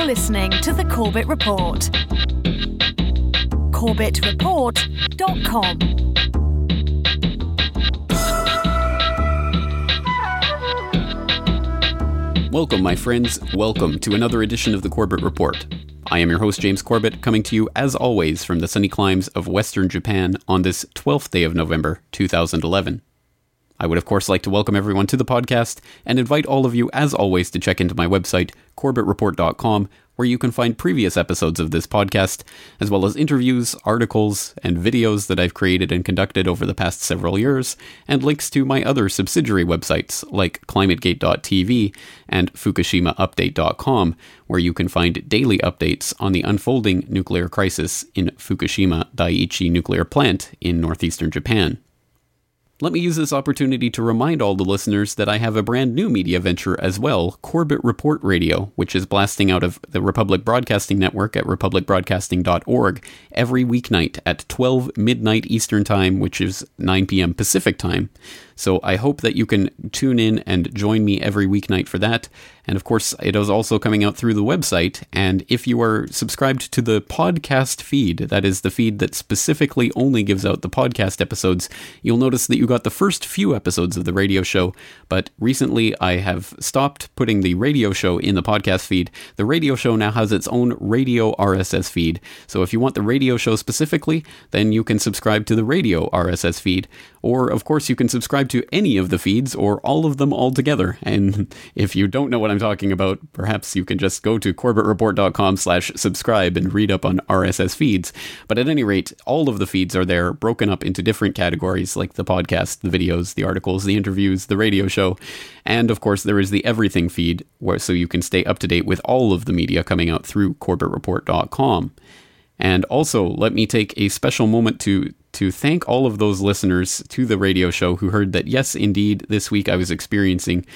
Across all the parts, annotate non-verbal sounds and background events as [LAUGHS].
You're listening to The Corbett Report. CorbettReport.com. Welcome, my friends. Welcome to another edition of the Corbett Report. I am your host, James Corbett, coming to you as always from the sunny climes of Western Japan on this 12th day of November, 2011. I would, of course, like to welcome everyone to the podcast and invite all of you, as always, to check into my website, corbettreport.com, where you can find previous episodes of this podcast, as well as interviews, articles, and videos that I've created and conducted over the past several years, and links to my other subsidiary websites like climategate.tv and fukushimaupdate.com, where you can find daily updates on the unfolding nuclear crisis in Fukushima Daiichi nuclear plant in northeastern Japan. Let me use this opportunity to remind all the listeners that I have a brand new media venture as well, Corbett Report Radio, which is blasting out of the Republic Broadcasting Network at republicbroadcasting.org every weeknight at 12 midnight Eastern Time, which is 9 p.m. Pacific Time. So I hope that you can tune in and join me every weeknight for that. And of course, it is also coming out through the website. And if you are subscribed to the podcast feed, that is the feed that specifically only gives out the podcast episodes, you'll notice that you got the first few episodes of the radio show. But recently, I have stopped putting the radio show in the podcast feed. The radio show now has its own radio RSS feed. So if you want the radio show specifically, then you can subscribe to the radio RSS feed. Or, of course, you can subscribe to any of the feeds or all of them all together. And if you don't know what I'm talking about, perhaps you can just go to corbettreport.com slash subscribe and read up on RSS feeds. But at any rate, all of the feeds are there, broken up into different categories like the podcast, the videos, the articles, the interviews, the radio show. And of course, there is the everything feed, where so you can stay up to date with all of the media coming out through corbettreport.com. And also, let me take a special moment to to thank all of those listeners to the radio show who heard that yes, indeed, this week I was experiencing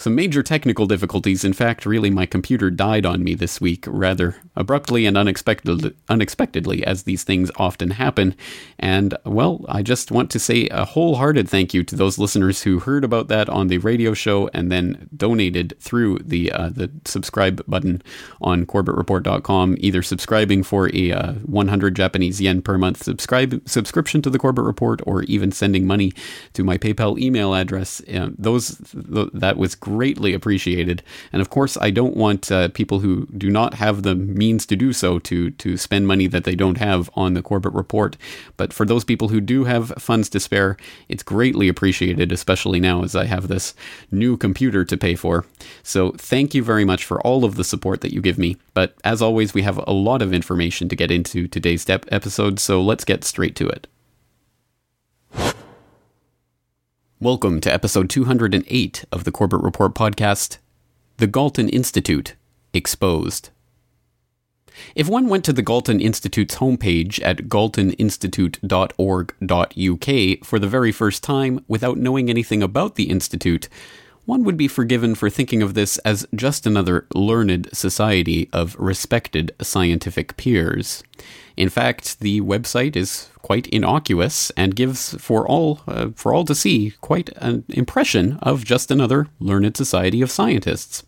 some major technical difficulties. In fact, really, my computer died on me this week rather abruptly and unexpected, unexpectedly, as these things often happen. And, well, I just want to say a wholehearted thank you to those listeners who heard about that on the radio show and then donated through the, uh, the subscribe button on CorbettReport.com, either subscribing for a uh, 100 Japanese yen per month subscribe subscription to the Corbett Report or even sending money to my PayPal email address. Uh, those th- that was greatly appreciated. And of course, I don't want uh, people who do not have the means to do so to to spend money that they don't have on the Corbett Report. But for those people who do have funds to spare, it's greatly appreciated, especially now as I have this new computer to pay for. So thank you very much for all of the support that you give me. But as always, we have a lot of information to get into today's step episode, so let's get straight to it. Welcome to episode 208 of the Corbett Report podcast The Galton Institute Exposed. If one went to the Galton Institute's homepage at galtoninstitute.org.uk for the very first time without knowing anything about the Institute, one would be forgiven for thinking of this as just another learned society of respected scientific peers. In fact, the website is quite innocuous and gives for all uh, for all to see quite an impression of just another learned society of scientists.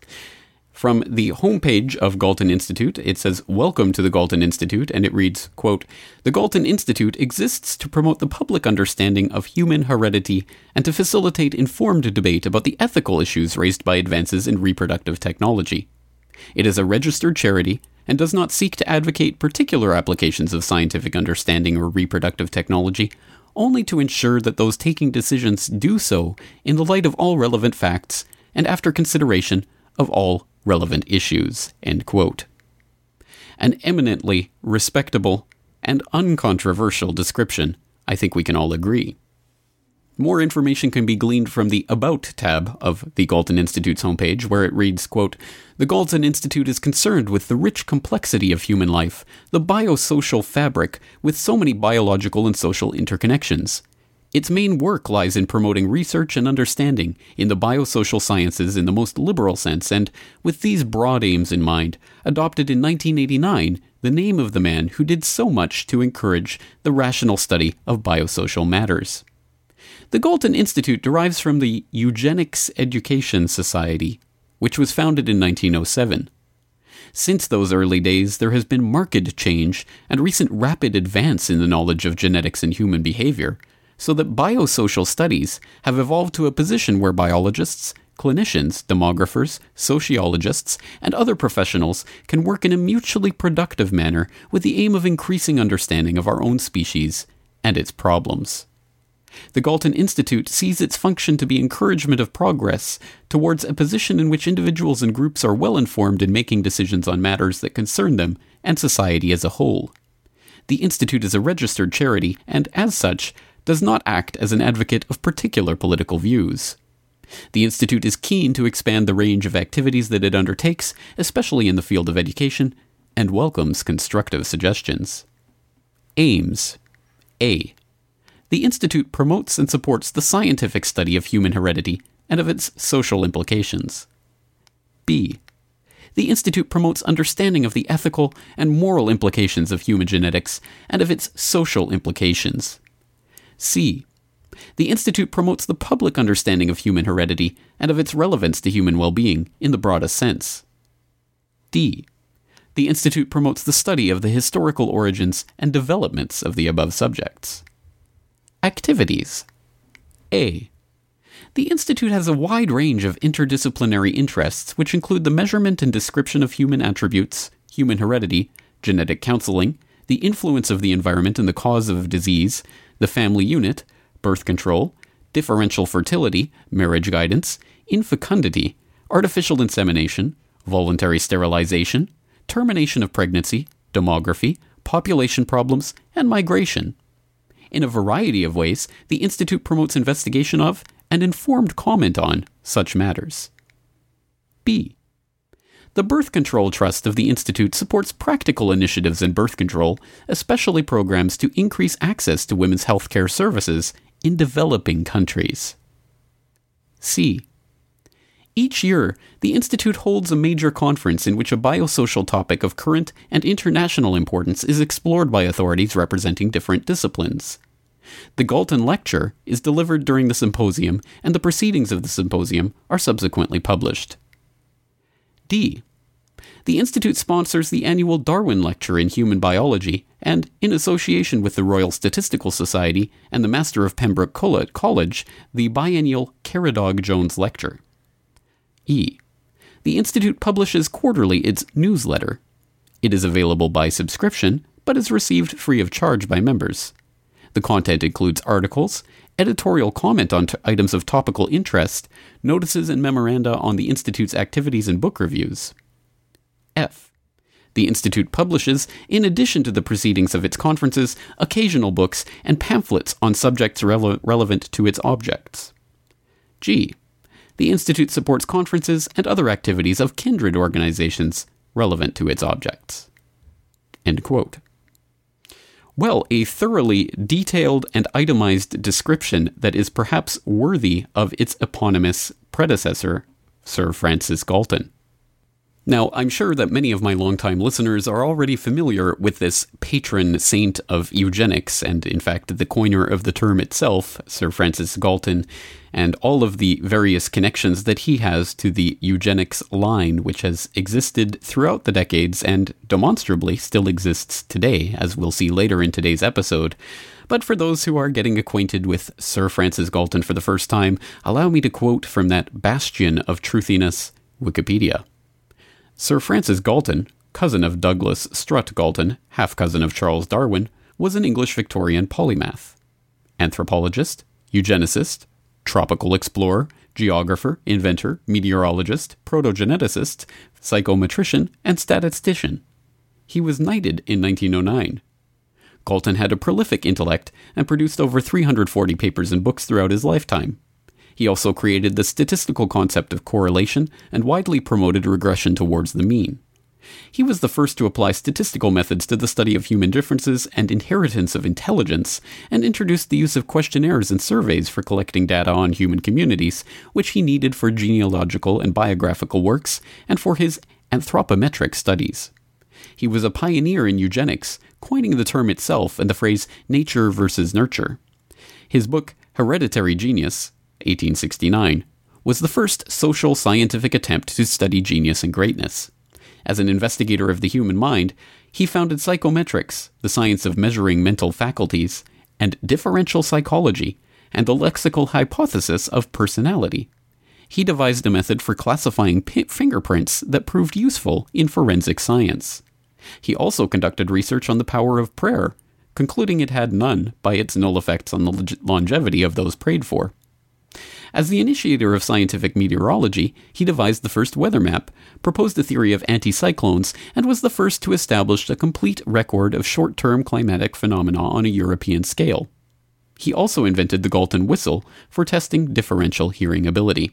From the homepage of Galton Institute, it says, Welcome to the Galton Institute, and it reads, quote, The Galton Institute exists to promote the public understanding of human heredity and to facilitate informed debate about the ethical issues raised by advances in reproductive technology. It is a registered charity and does not seek to advocate particular applications of scientific understanding or reproductive technology, only to ensure that those taking decisions do so in the light of all relevant facts and after consideration of all relevant issues. An eminently respectable and uncontroversial description, I think we can all agree. More information can be gleaned from the About tab of the Galton Institute's homepage, where it reads, quote, The Galton Institute is concerned with the rich complexity of human life, the biosocial fabric, with so many biological and social interconnections. Its main work lies in promoting research and understanding in the biosocial sciences in the most liberal sense, and with these broad aims in mind, adopted in 1989 the name of the man who did so much to encourage the rational study of biosocial matters. The Galton Institute derives from the Eugenics Education Society, which was founded in 1907. Since those early days, there has been marked change and recent rapid advance in the knowledge of genetics and human behavior, so that biosocial studies have evolved to a position where biologists, clinicians, demographers, sociologists, and other professionals can work in a mutually productive manner with the aim of increasing understanding of our own species and its problems. The Galton Institute sees its function to be encouragement of progress towards a position in which individuals and groups are well informed in making decisions on matters that concern them and society as a whole. The Institute is a registered charity and, as such, does not act as an advocate of particular political views. The Institute is keen to expand the range of activities that it undertakes, especially in the field of education, and welcomes constructive suggestions. Aims A. The Institute promotes and supports the scientific study of human heredity and of its social implications. B. The Institute promotes understanding of the ethical and moral implications of human genetics and of its social implications. C. The Institute promotes the public understanding of human heredity and of its relevance to human well being in the broadest sense. D. The Institute promotes the study of the historical origins and developments of the above subjects. Activities A. The Institute has a wide range of interdisciplinary interests, which include the measurement and description of human attributes, human heredity, genetic counseling, the influence of the environment in the cause of disease, the family unit, birth control, differential fertility, marriage guidance, infecundity, artificial insemination, voluntary sterilization, termination of pregnancy, demography, population problems, and migration. In a variety of ways, the Institute promotes investigation of and informed comment on such matters. B. The Birth Control Trust of the Institute supports practical initiatives in birth control, especially programs to increase access to women's health care services in developing countries. C. Each year, the Institute holds a major conference in which a biosocial topic of current and international importance is explored by authorities representing different disciplines. The Galton Lecture is delivered during the symposium, and the proceedings of the symposium are subsequently published. D the Institute sponsors the annual Darwin Lecture in Human Biology, and, in association with the Royal Statistical Society and the Master of Pembroke College, the biennial Caradog Jones Lecture. E. The Institute publishes quarterly its newsletter. It is available by subscription, but is received free of charge by members. The content includes articles, editorial comment on t- items of topical interest, notices and memoranda on the Institute's activities and book reviews. F. The Institute publishes, in addition to the proceedings of its conferences, occasional books and pamphlets on subjects rele- relevant to its objects. G. The Institute supports conferences and other activities of kindred organizations relevant to its objects. End quote. Well, a thoroughly detailed and itemized description that is perhaps worthy of its eponymous predecessor, Sir Francis Galton. Now, I'm sure that many of my longtime listeners are already familiar with this patron saint of eugenics, and in fact, the coiner of the term itself, Sir Francis Galton, and all of the various connections that he has to the eugenics line, which has existed throughout the decades and demonstrably still exists today, as we'll see later in today's episode. But for those who are getting acquainted with Sir Francis Galton for the first time, allow me to quote from that bastion of truthiness, Wikipedia. Sir Francis Galton, cousin of Douglas Strutt Galton, half cousin of Charles Darwin, was an English Victorian polymath, anthropologist, eugenicist, tropical explorer, geographer, inventor, meteorologist, protogeneticist, psychometrician, and statistician. He was knighted in 1909. Galton had a prolific intellect and produced over 340 papers and books throughout his lifetime. He also created the statistical concept of correlation and widely promoted regression towards the mean. He was the first to apply statistical methods to the study of human differences and inheritance of intelligence, and introduced the use of questionnaires and surveys for collecting data on human communities, which he needed for genealogical and biographical works and for his anthropometric studies. He was a pioneer in eugenics, coining the term itself and the phrase nature versus nurture. His book, Hereditary Genius, 1869, was the first social scientific attempt to study genius and greatness. As an investigator of the human mind, he founded psychometrics, the science of measuring mental faculties, and differential psychology, and the lexical hypothesis of personality. He devised a method for classifying p- fingerprints that proved useful in forensic science. He also conducted research on the power of prayer, concluding it had none by its null effects on the longevity of those prayed for. As the initiator of scientific meteorology, he devised the first weather map, proposed a theory of anticyclones, and was the first to establish a complete record of short term climatic phenomena on a European scale. He also invented the Galton whistle for testing differential hearing ability.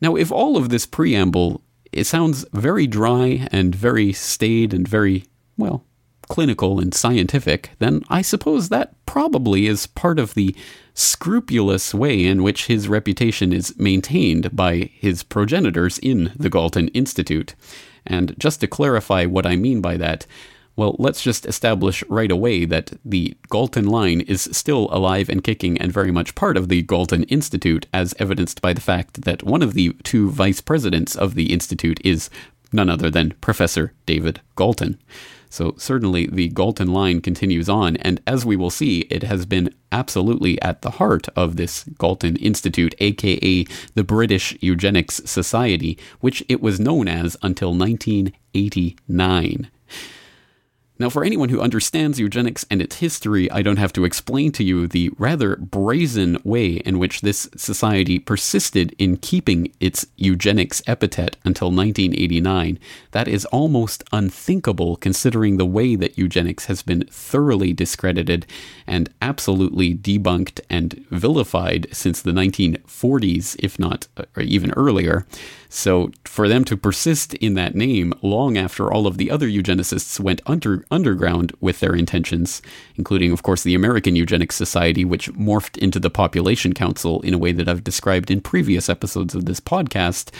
Now, if all of this preamble it sounds very dry and very staid and very, well, clinical and scientific, then I suppose that probably is part of the scrupulous way in which his reputation is maintained by his progenitors in the Galton Institute. And just to clarify what I mean by that, well, let's just establish right away that the Galton line is still alive and kicking and very much part of the Galton Institute, as evidenced by the fact that one of the two vice presidents of the Institute is none other than Professor David Galton. So, certainly the Galton line continues on, and as we will see, it has been absolutely at the heart of this Galton Institute, aka the British Eugenics Society, which it was known as until 1989. Now, for anyone who understands eugenics and its history, I don't have to explain to you the rather brazen way in which this society persisted in keeping its eugenics epithet until 1989. That is almost unthinkable considering the way that eugenics has been thoroughly discredited and absolutely debunked and vilified since the 1940s, if not uh, even earlier. So for them to persist in that name long after all of the other eugenicists went under, underground with their intentions, including, of course, the American Eugenics Society, which morphed into the Population Council in a way that I've described in previous episodes of this podcast,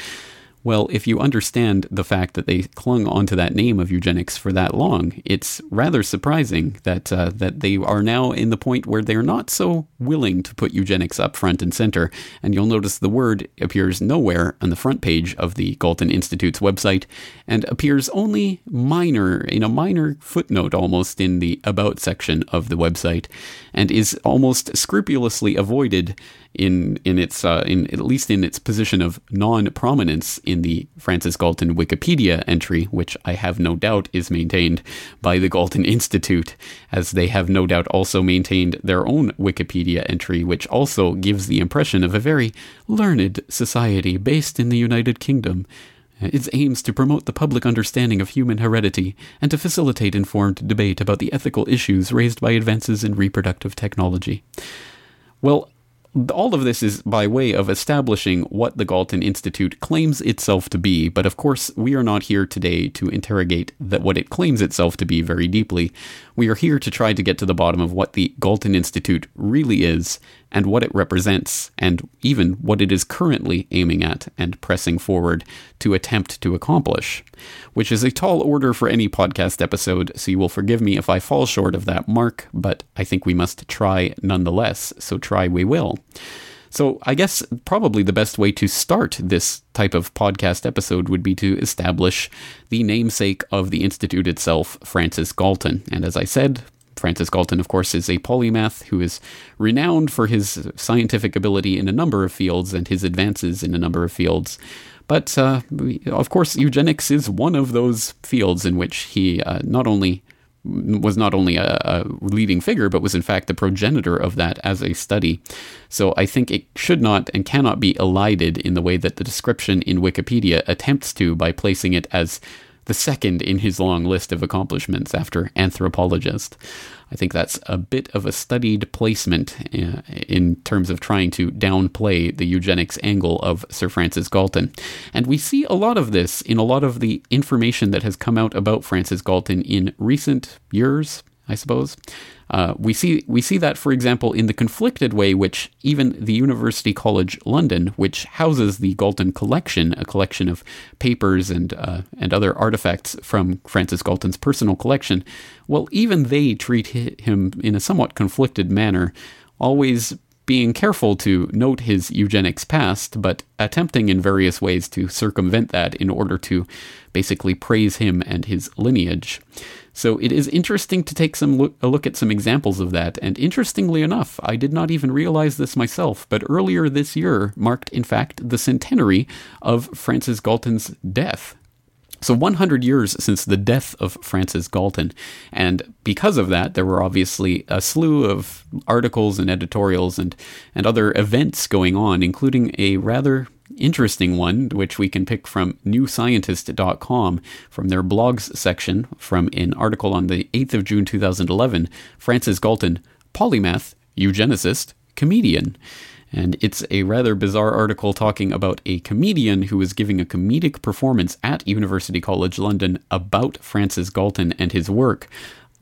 well, if you understand the fact that they clung onto that name of eugenics for that long, it's rather surprising that uh, that they are now in the point where they're not so willing to put eugenics up front and center. And you'll notice the word appears nowhere on the front page of the Galton Institute's website, and appears only minor in a minor footnote almost in the about section of the website, and is almost scrupulously avoided in in its uh, in at least in its position of non-prominence in the Francis Galton Wikipedia entry, which I have no doubt is maintained by the Galton Institute, as they have no doubt also maintained their own Wikipedia entry, which also gives the impression of a very learned society based in the United Kingdom. Its aims to promote the public understanding of human heredity and to facilitate informed debate about the ethical issues raised by advances in reproductive technology. Well, all of this is by way of establishing what the Galton Institute claims itself to be, but of course, we are not here today to interrogate that what it claims itself to be very deeply. We are here to try to get to the bottom of what the Galton Institute really is and what it represents, and even what it is currently aiming at and pressing forward to attempt to accomplish, which is a tall order for any podcast episode, so you will forgive me if I fall short of that mark, but I think we must try nonetheless, so try we will. So, I guess probably the best way to start this type of podcast episode would be to establish the namesake of the Institute itself, Francis Galton. And as I said, Francis Galton, of course, is a polymath who is renowned for his scientific ability in a number of fields and his advances in a number of fields. But uh, of course, eugenics is one of those fields in which he uh, not only was not only a, a, leading figure, but was in fact the progenitor of that as a study. So I think it should not and cannot be elided in the way that the description in Wikipedia attempts to by placing it as the second in his long list of accomplishments after anthropologist. I think that's a bit of a studied placement uh, in terms of trying to downplay the eugenics angle of Sir Francis Galton. And we see a lot of this in a lot of the information that has come out about Francis Galton in recent years, I suppose. Uh, we see we see that, for example, in the conflicted way which even the University College London, which houses the Galton collection, a collection of papers and uh, and other artifacts from Francis Galton's personal collection, well, even they treat him in a somewhat conflicted manner, always being careful to note his eugenics past, but attempting in various ways to circumvent that in order to basically praise him and his lineage. So it is interesting to take some look, a look at some examples of that. And interestingly enough, I did not even realize this myself, but earlier this year marked, in fact, the centenary of Francis Galton's death. So 100 years since the death of Francis Galton. And because of that, there were obviously a slew of articles and editorials and, and other events going on, including a rather interesting one, which we can pick from newscientist.com from their blogs section from an article on the 8th of June 2011 Francis Galton, polymath, eugenicist, comedian. And it's a rather bizarre article talking about a comedian who was giving a comedic performance at University College London about Francis Galton and his work,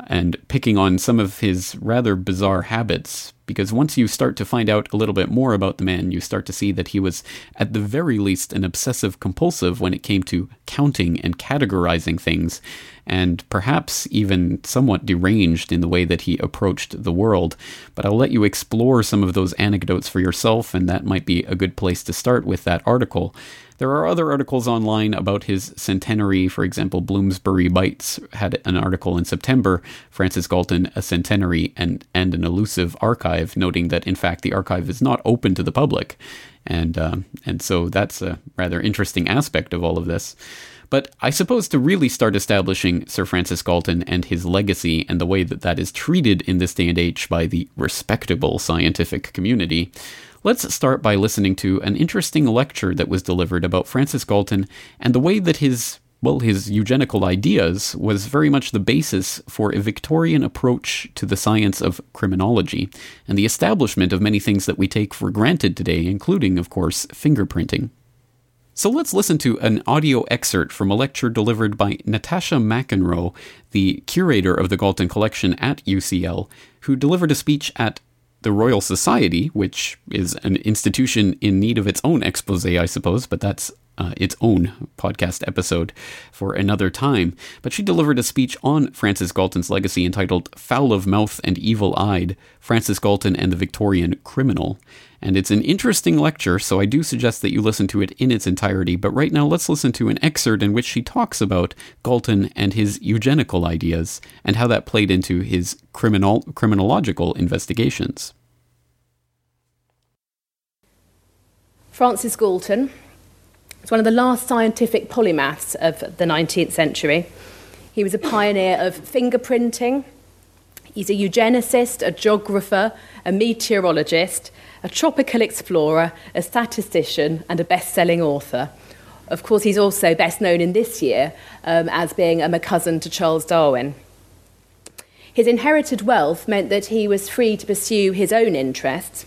and picking on some of his rather bizarre habits, because once you start to find out a little bit more about the man, you start to see that he was, at the very least, an obsessive compulsive when it came to counting and categorizing things, and perhaps even somewhat deranged in the way that he approached the world. But I'll let you explore some of those anecdotes for yourself, and that might be a good place to start with that article. There are other articles online about his centenary. For example, Bloomsbury Bites had an article in September, Francis Galton, a centenary and, and an elusive archive, noting that in fact the archive is not open to the public. And, uh, and so that's a rather interesting aspect of all of this. But I suppose to really start establishing Sir Francis Galton and his legacy and the way that that is treated in this day and age by the respectable scientific community, Let's start by listening to an interesting lecture that was delivered about Francis Galton and the way that his well, his eugenical ideas was very much the basis for a Victorian approach to the science of criminology and the establishment of many things that we take for granted today, including, of course, fingerprinting. So let's listen to an audio excerpt from a lecture delivered by Natasha McEnroe, the curator of the Galton Collection at UCL, who delivered a speech at the Royal Society, which is an institution in need of its own expose, I suppose, but that's uh, its own podcast episode for another time. But she delivered a speech on Francis Galton's legacy entitled Foul of Mouth and Evil Eyed Francis Galton and the Victorian Criminal. And it's an interesting lecture, so I do suggest that you listen to it in its entirety. But right now, let's listen to an excerpt in which she talks about Galton and his eugenical ideas and how that played into his criminal, criminological investigations. Francis Galton was one of the last scientific polymaths of the 19th century. He was a pioneer of fingerprinting. He's a eugenicist, a geographer, a meteorologist, a tropical explorer, a statistician, and a best selling author. Of course, he's also best known in this year um, as being a cousin to Charles Darwin. His inherited wealth meant that he was free to pursue his own interests,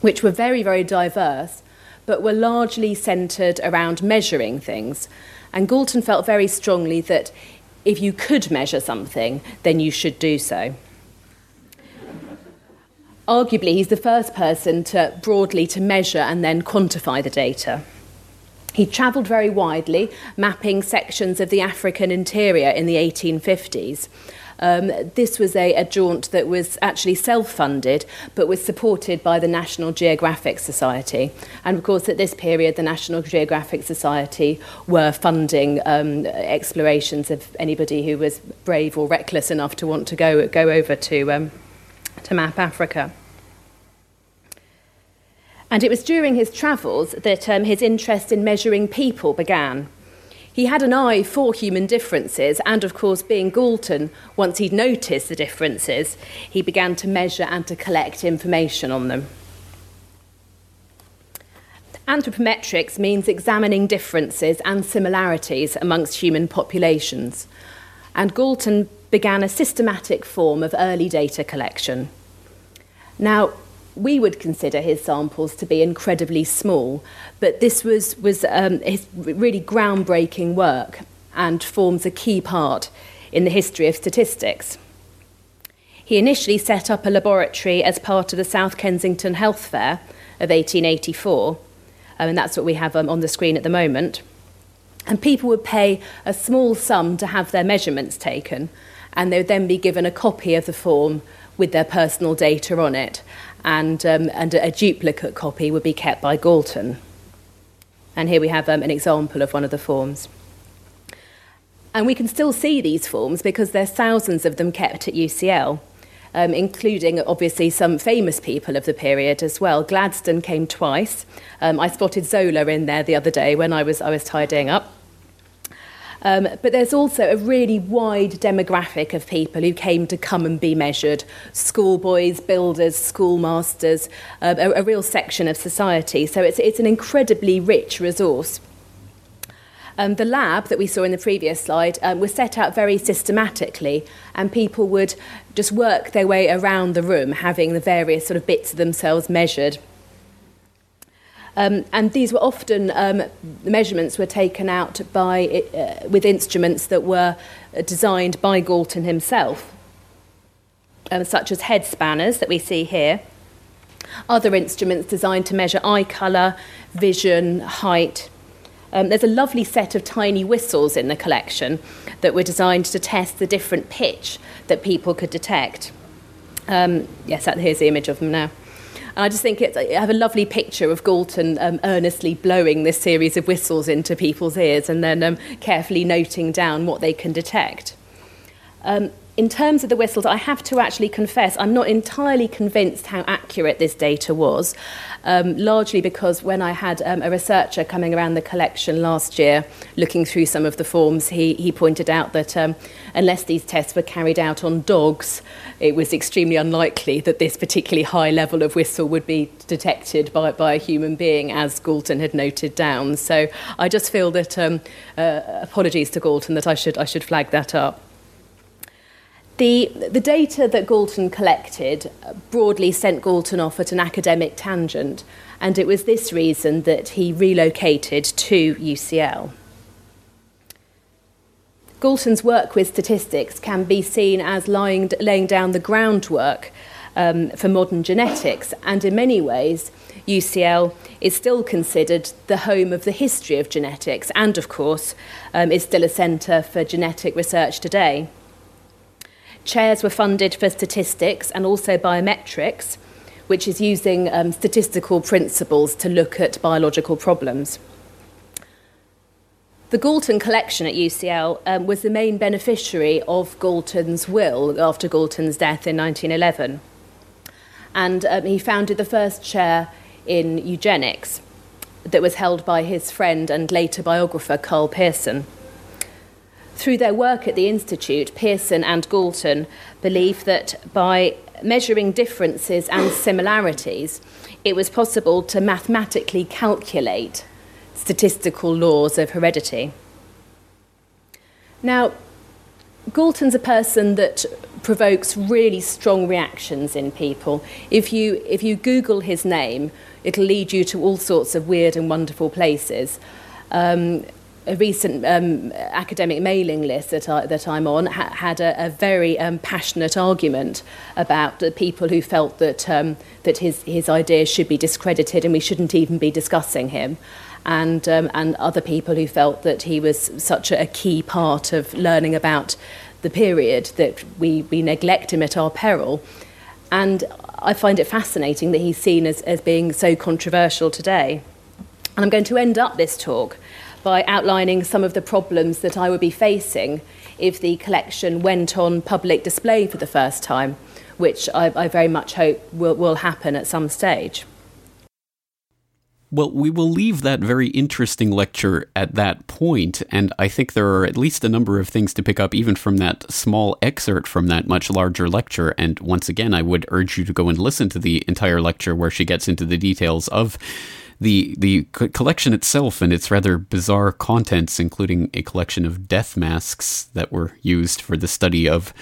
which were very, very diverse, but were largely centred around measuring things. And Galton felt very strongly that if you could measure something, then you should do so arguably he's the first person to broadly to measure and then quantify the data. He travelled very widely, mapping sections of the African interior in the 1850s. Um, this was a, a jaunt that was actually self-funded, but was supported by the National Geographic Society. And of course, at this period, the National Geographic Society were funding um, explorations of anybody who was brave or reckless enough to want to go, go over to um, to map Africa. And it was during his travels that um, his interest in measuring people began. He had an eye for human differences, and of course, being Galton, once he'd noticed the differences, he began to measure and to collect information on them. Anthropometrics means examining differences and similarities amongst human populations, and Galton began a systematic form of early data collection. Now, we would consider his samples to be incredibly small, but this was, was um, his really groundbreaking work and forms a key part in the history of statistics. He initially set up a laboratory as part of the South Kensington Health Fair of 1884, um, and that's what we have um, on the screen at the moment. And people would pay a small sum to have their measurements taken, and they would then be given a copy of the form with their personal data on it, and, um, and a, duplicate copy would be kept by Galton. And here we have um, an example of one of the forms. And we can still see these forms because there's thousands of them kept at UCL, um, including obviously some famous people of the period as well. Gladstone came twice. Um, I spotted Zola in there the other day when I was, I was tidying up. Um, but there's also a really wide demographic of people who came to come and be measured schoolboys, builders, schoolmasters, uh, a, a real section of society. So it's, it's an incredibly rich resource. Um, the lab that we saw in the previous slide um, was set out very systematically, and people would just work their way around the room, having the various sort of bits of themselves measured. Um, and these were often um, the measurements were taken out by uh, with instruments that were designed by Galton himself, um, such as head spanners that we see here. Other instruments designed to measure eye colour, vision, height. Um, there's a lovely set of tiny whistles in the collection that were designed to test the different pitch that people could detect. Um, yes, here's the image of them now. And I just think it's, I have a lovely picture of Galton um, earnestly blowing this series of whistles into people's ears and then um, carefully noting down what they can detect. Um, in terms of the whistles, I have to actually confess I'm not entirely convinced how accurate this data was, um, largely because when I had um, a researcher coming around the collection last year looking through some of the forms, he, he pointed out that um, unless these tests were carried out on dogs, it was extremely unlikely that this particularly high level of whistle would be detected by, by a human being, as Galton had noted down. So I just feel that, um, uh, apologies to Galton, that I should, I should flag that up. The, the data that Galton collected broadly sent Galton off at an academic tangent, and it was this reason that he relocated to UCL. Galton's work with statistics can be seen as lying, laying down the groundwork um, for modern genetics, and in many ways, UCL is still considered the home of the history of genetics, and of course, um, is still a centre for genetic research today. Chairs were funded for statistics and also biometrics, which is using um, statistical principles to look at biological problems. The Galton collection at UCL um, was the main beneficiary of Galton's will after Galton's death in 1911. And um, he founded the first chair in eugenics that was held by his friend and later biographer Karl Pearson. Through their work at the Institute, Pearson and Galton believed that by measuring differences and similarities, it was possible to mathematically calculate statistical laws of heredity. Now, Galton's a person that provokes really strong reactions in people. If you, if you Google his name, it'll lead you to all sorts of weird and wonderful places. Um, a recent um, academic mailing list that, I, that I'm on ha- had a, a very um, passionate argument about the people who felt that, um, that his, his ideas should be discredited and we shouldn't even be discussing him. And, um, and other people who felt that he was such a, key part of learning about the period that we, we neglect him at our peril. And I find it fascinating that he's seen as, as being so controversial today. And I'm going to end up this talk by outlining some of the problems that I would be facing if the collection went on public display for the first time, which I, I very much hope will, will happen at some stage. Well, we will leave that very interesting lecture at that point, and I think there are at least a number of things to pick up even from that small excerpt from that much larger lecture. And once again, I would urge you to go and listen to the entire lecture where she gets into the details of the the collection itself and its rather bizarre contents, including a collection of death masks that were used for the study of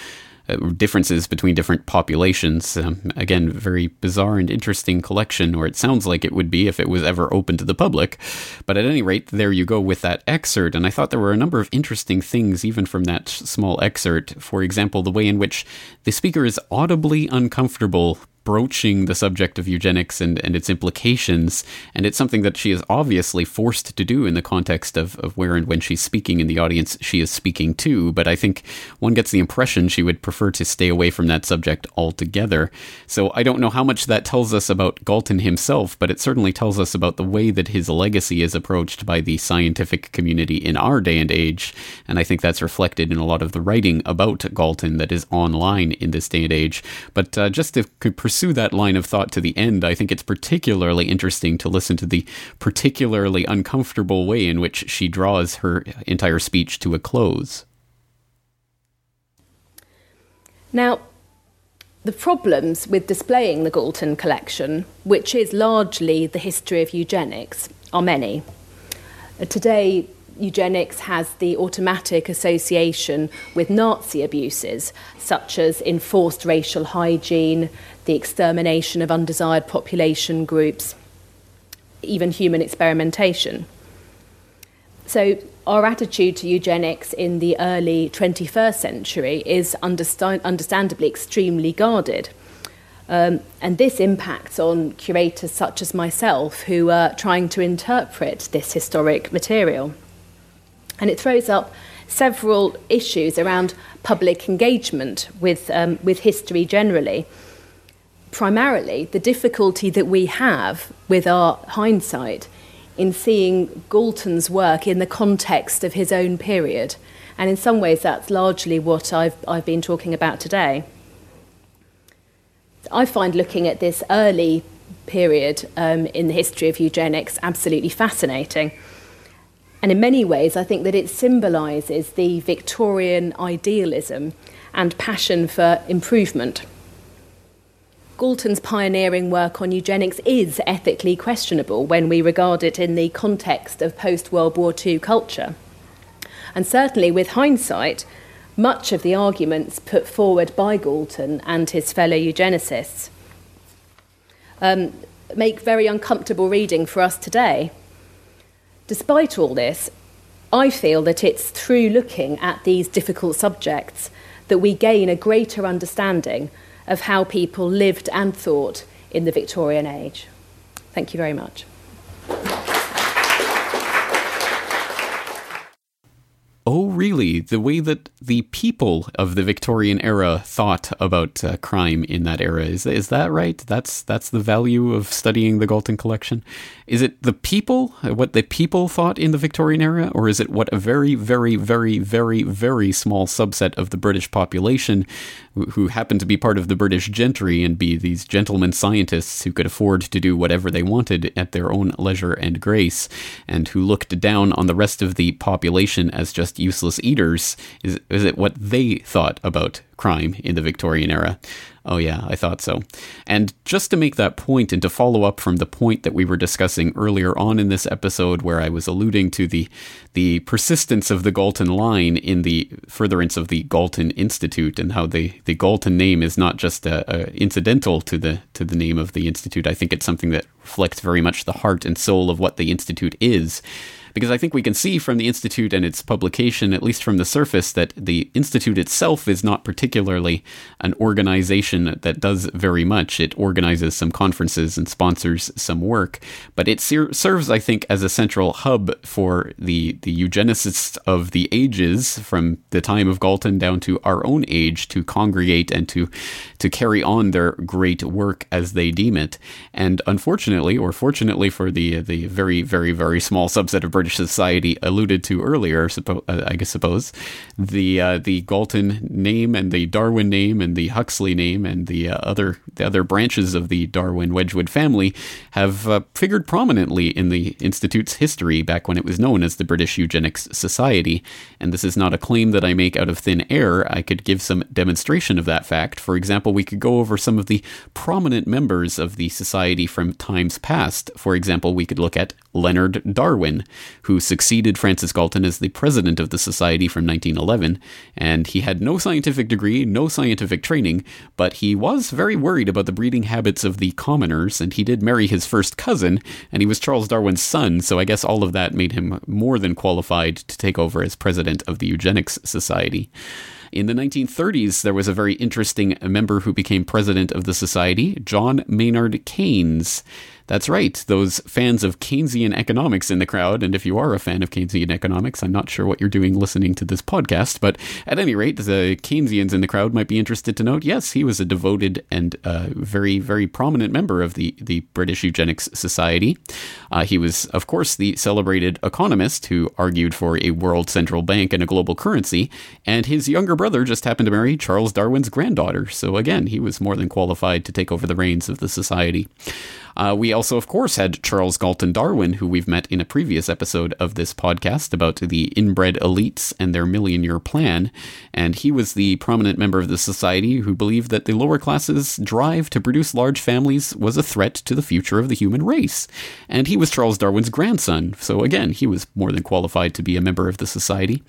uh, differences between different populations. Um, again, very bizarre and interesting collection, or it sounds like it would be if it was ever open to the public. But at any rate, there you go with that excerpt. And I thought there were a number of interesting things, even from that small excerpt. For example, the way in which the speaker is audibly uncomfortable broaching the subject of eugenics and, and its implications. And it's something that she is obviously forced to do in the context of, of where and when she's speaking in the audience she is speaking to. But I think one gets the impression she would prefer to stay away from that subject altogether. So I don't know how much that tells us about Galton himself, but it certainly tells us about the way that his legacy is approached by the scientific community in our day and age. And I think that's reflected in a lot of the writing about Galton that is online in this day and age. But uh, just to pursue that line of thought to the end, I think it's particularly interesting to listen to the particularly uncomfortable way in which she draws her entire speech to a close. Now, the problems with displaying the Galton collection, which is largely the history of eugenics, are many. Uh, today, eugenics has the automatic association with Nazi abuses, such as enforced racial hygiene, the extermination of undesired population groups, even human experimentation. So, our attitude to eugenics in the early 21st century is understand- understandably extremely guarded. Um, and this impacts on curators such as myself who are trying to interpret this historic material. And it throws up several issues around public engagement with, um, with history generally. Primarily, the difficulty that we have with our hindsight in seeing Galton's work in the context of his own period. And in some ways, that's largely what I've, I've been talking about today. I find looking at this early period um, in the history of eugenics absolutely fascinating. And in many ways, I think that it symbolises the Victorian idealism and passion for improvement. Galton's pioneering work on eugenics is ethically questionable when we regard it in the context of post World War II culture. And certainly, with hindsight, much of the arguments put forward by Galton and his fellow eugenicists um, make very uncomfortable reading for us today. Despite all this, I feel that it's through looking at these difficult subjects that we gain a greater understanding of how people lived and thought in the Victorian age. Thank you very much. Oh, really? The way that the people of the Victorian era thought about uh, crime in that era is is that right? That's that's the value of studying the Galton collection. Is it the people, what the people thought in the Victorian era, or is it what a very, very, very, very, very small subset of the British population, who happened to be part of the British gentry and be these gentlemen scientists who could afford to do whatever they wanted at their own leisure and grace, and who looked down on the rest of the population as just just useless eaters? Is, is it what they thought about crime in the Victorian era? Oh, yeah, I thought so. And just to make that point and to follow up from the point that we were discussing earlier on in this episode, where I was alluding to the, the persistence of the Galton line in the furtherance of the Galton Institute and how the, the Galton name is not just a, a incidental to the, to the name of the Institute. I think it's something that reflects very much the heart and soul of what the Institute is because I think we can see from the Institute and its publication, at least from the surface, that the Institute itself is not particularly an organization that does very much. It organizes some conferences and sponsors some work, but it ser- serves, I think, as a central hub for the, the eugenicists of the ages from the time of Galton down to our own age to congregate and to, to carry on their great work as they deem it. And unfortunately, or fortunately for the, the very, very, very small subset of British Society alluded to earlier, suppo- uh, I guess suppose, the uh, the Galton name and the Darwin name and the Huxley name and the uh, other the other branches of the Darwin Wedgwood family have uh, figured prominently in the institute's history back when it was known as the British Eugenics Society. And this is not a claim that I make out of thin air. I could give some demonstration of that fact. For example, we could go over some of the prominent members of the society from times past. For example, we could look at Leonard Darwin, who succeeded Francis Galton as the president of the society from 1911. And he had no scientific degree, no scientific training, but he was very worried about the breeding habits of the commoners, and he did marry his first cousin, and he was Charles Darwin's son, so I guess all of that made him more than qualified to take over as president of the Eugenics Society. In the 1930s, there was a very interesting member who became president of the society, John Maynard Keynes. That's right, those fans of Keynesian economics in the crowd. And if you are a fan of Keynesian economics, I'm not sure what you're doing listening to this podcast, but at any rate, the Keynesians in the crowd might be interested to note yes, he was a devoted and uh, very, very prominent member of the, the British Eugenics Society. Uh, he was, of course, the celebrated economist who argued for a world central bank and a global currency, and his younger brother just happened to marry Charles Darwin's granddaughter. So again, he was more than qualified to take over the reins of the society. Uh, we also, of course, had Charles Galton Darwin, who we've met in a previous episode of this podcast about the inbred elites and their million year plan. And he was the prominent member of the society who believed that the lower classes' drive to produce large families was a threat to the future of the human race. And he was Charles Darwin's grandson, so again, he was more than qualified to be a member of the society.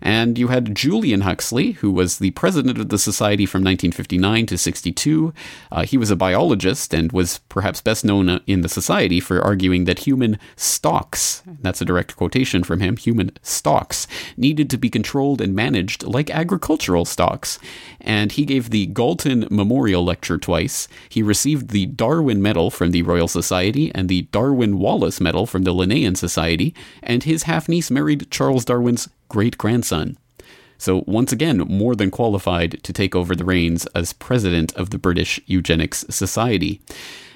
And you had Julian Huxley, who was the president of the society from 1959 to 62. Uh, he was a biologist and was perhaps best known in the society for arguing that human stocks, that's a direct quotation from him, human stocks, needed to be controlled and managed like agricultural stocks. And he gave the Galton Memorial Lecture twice. He received the Darwin Medal from the Royal Society and the Darwin Wallace Medal from the Linnean Society, and his half niece married Charles Darwin's great grandson. So, once again, more than qualified to take over the reins as president of the British Eugenics Society.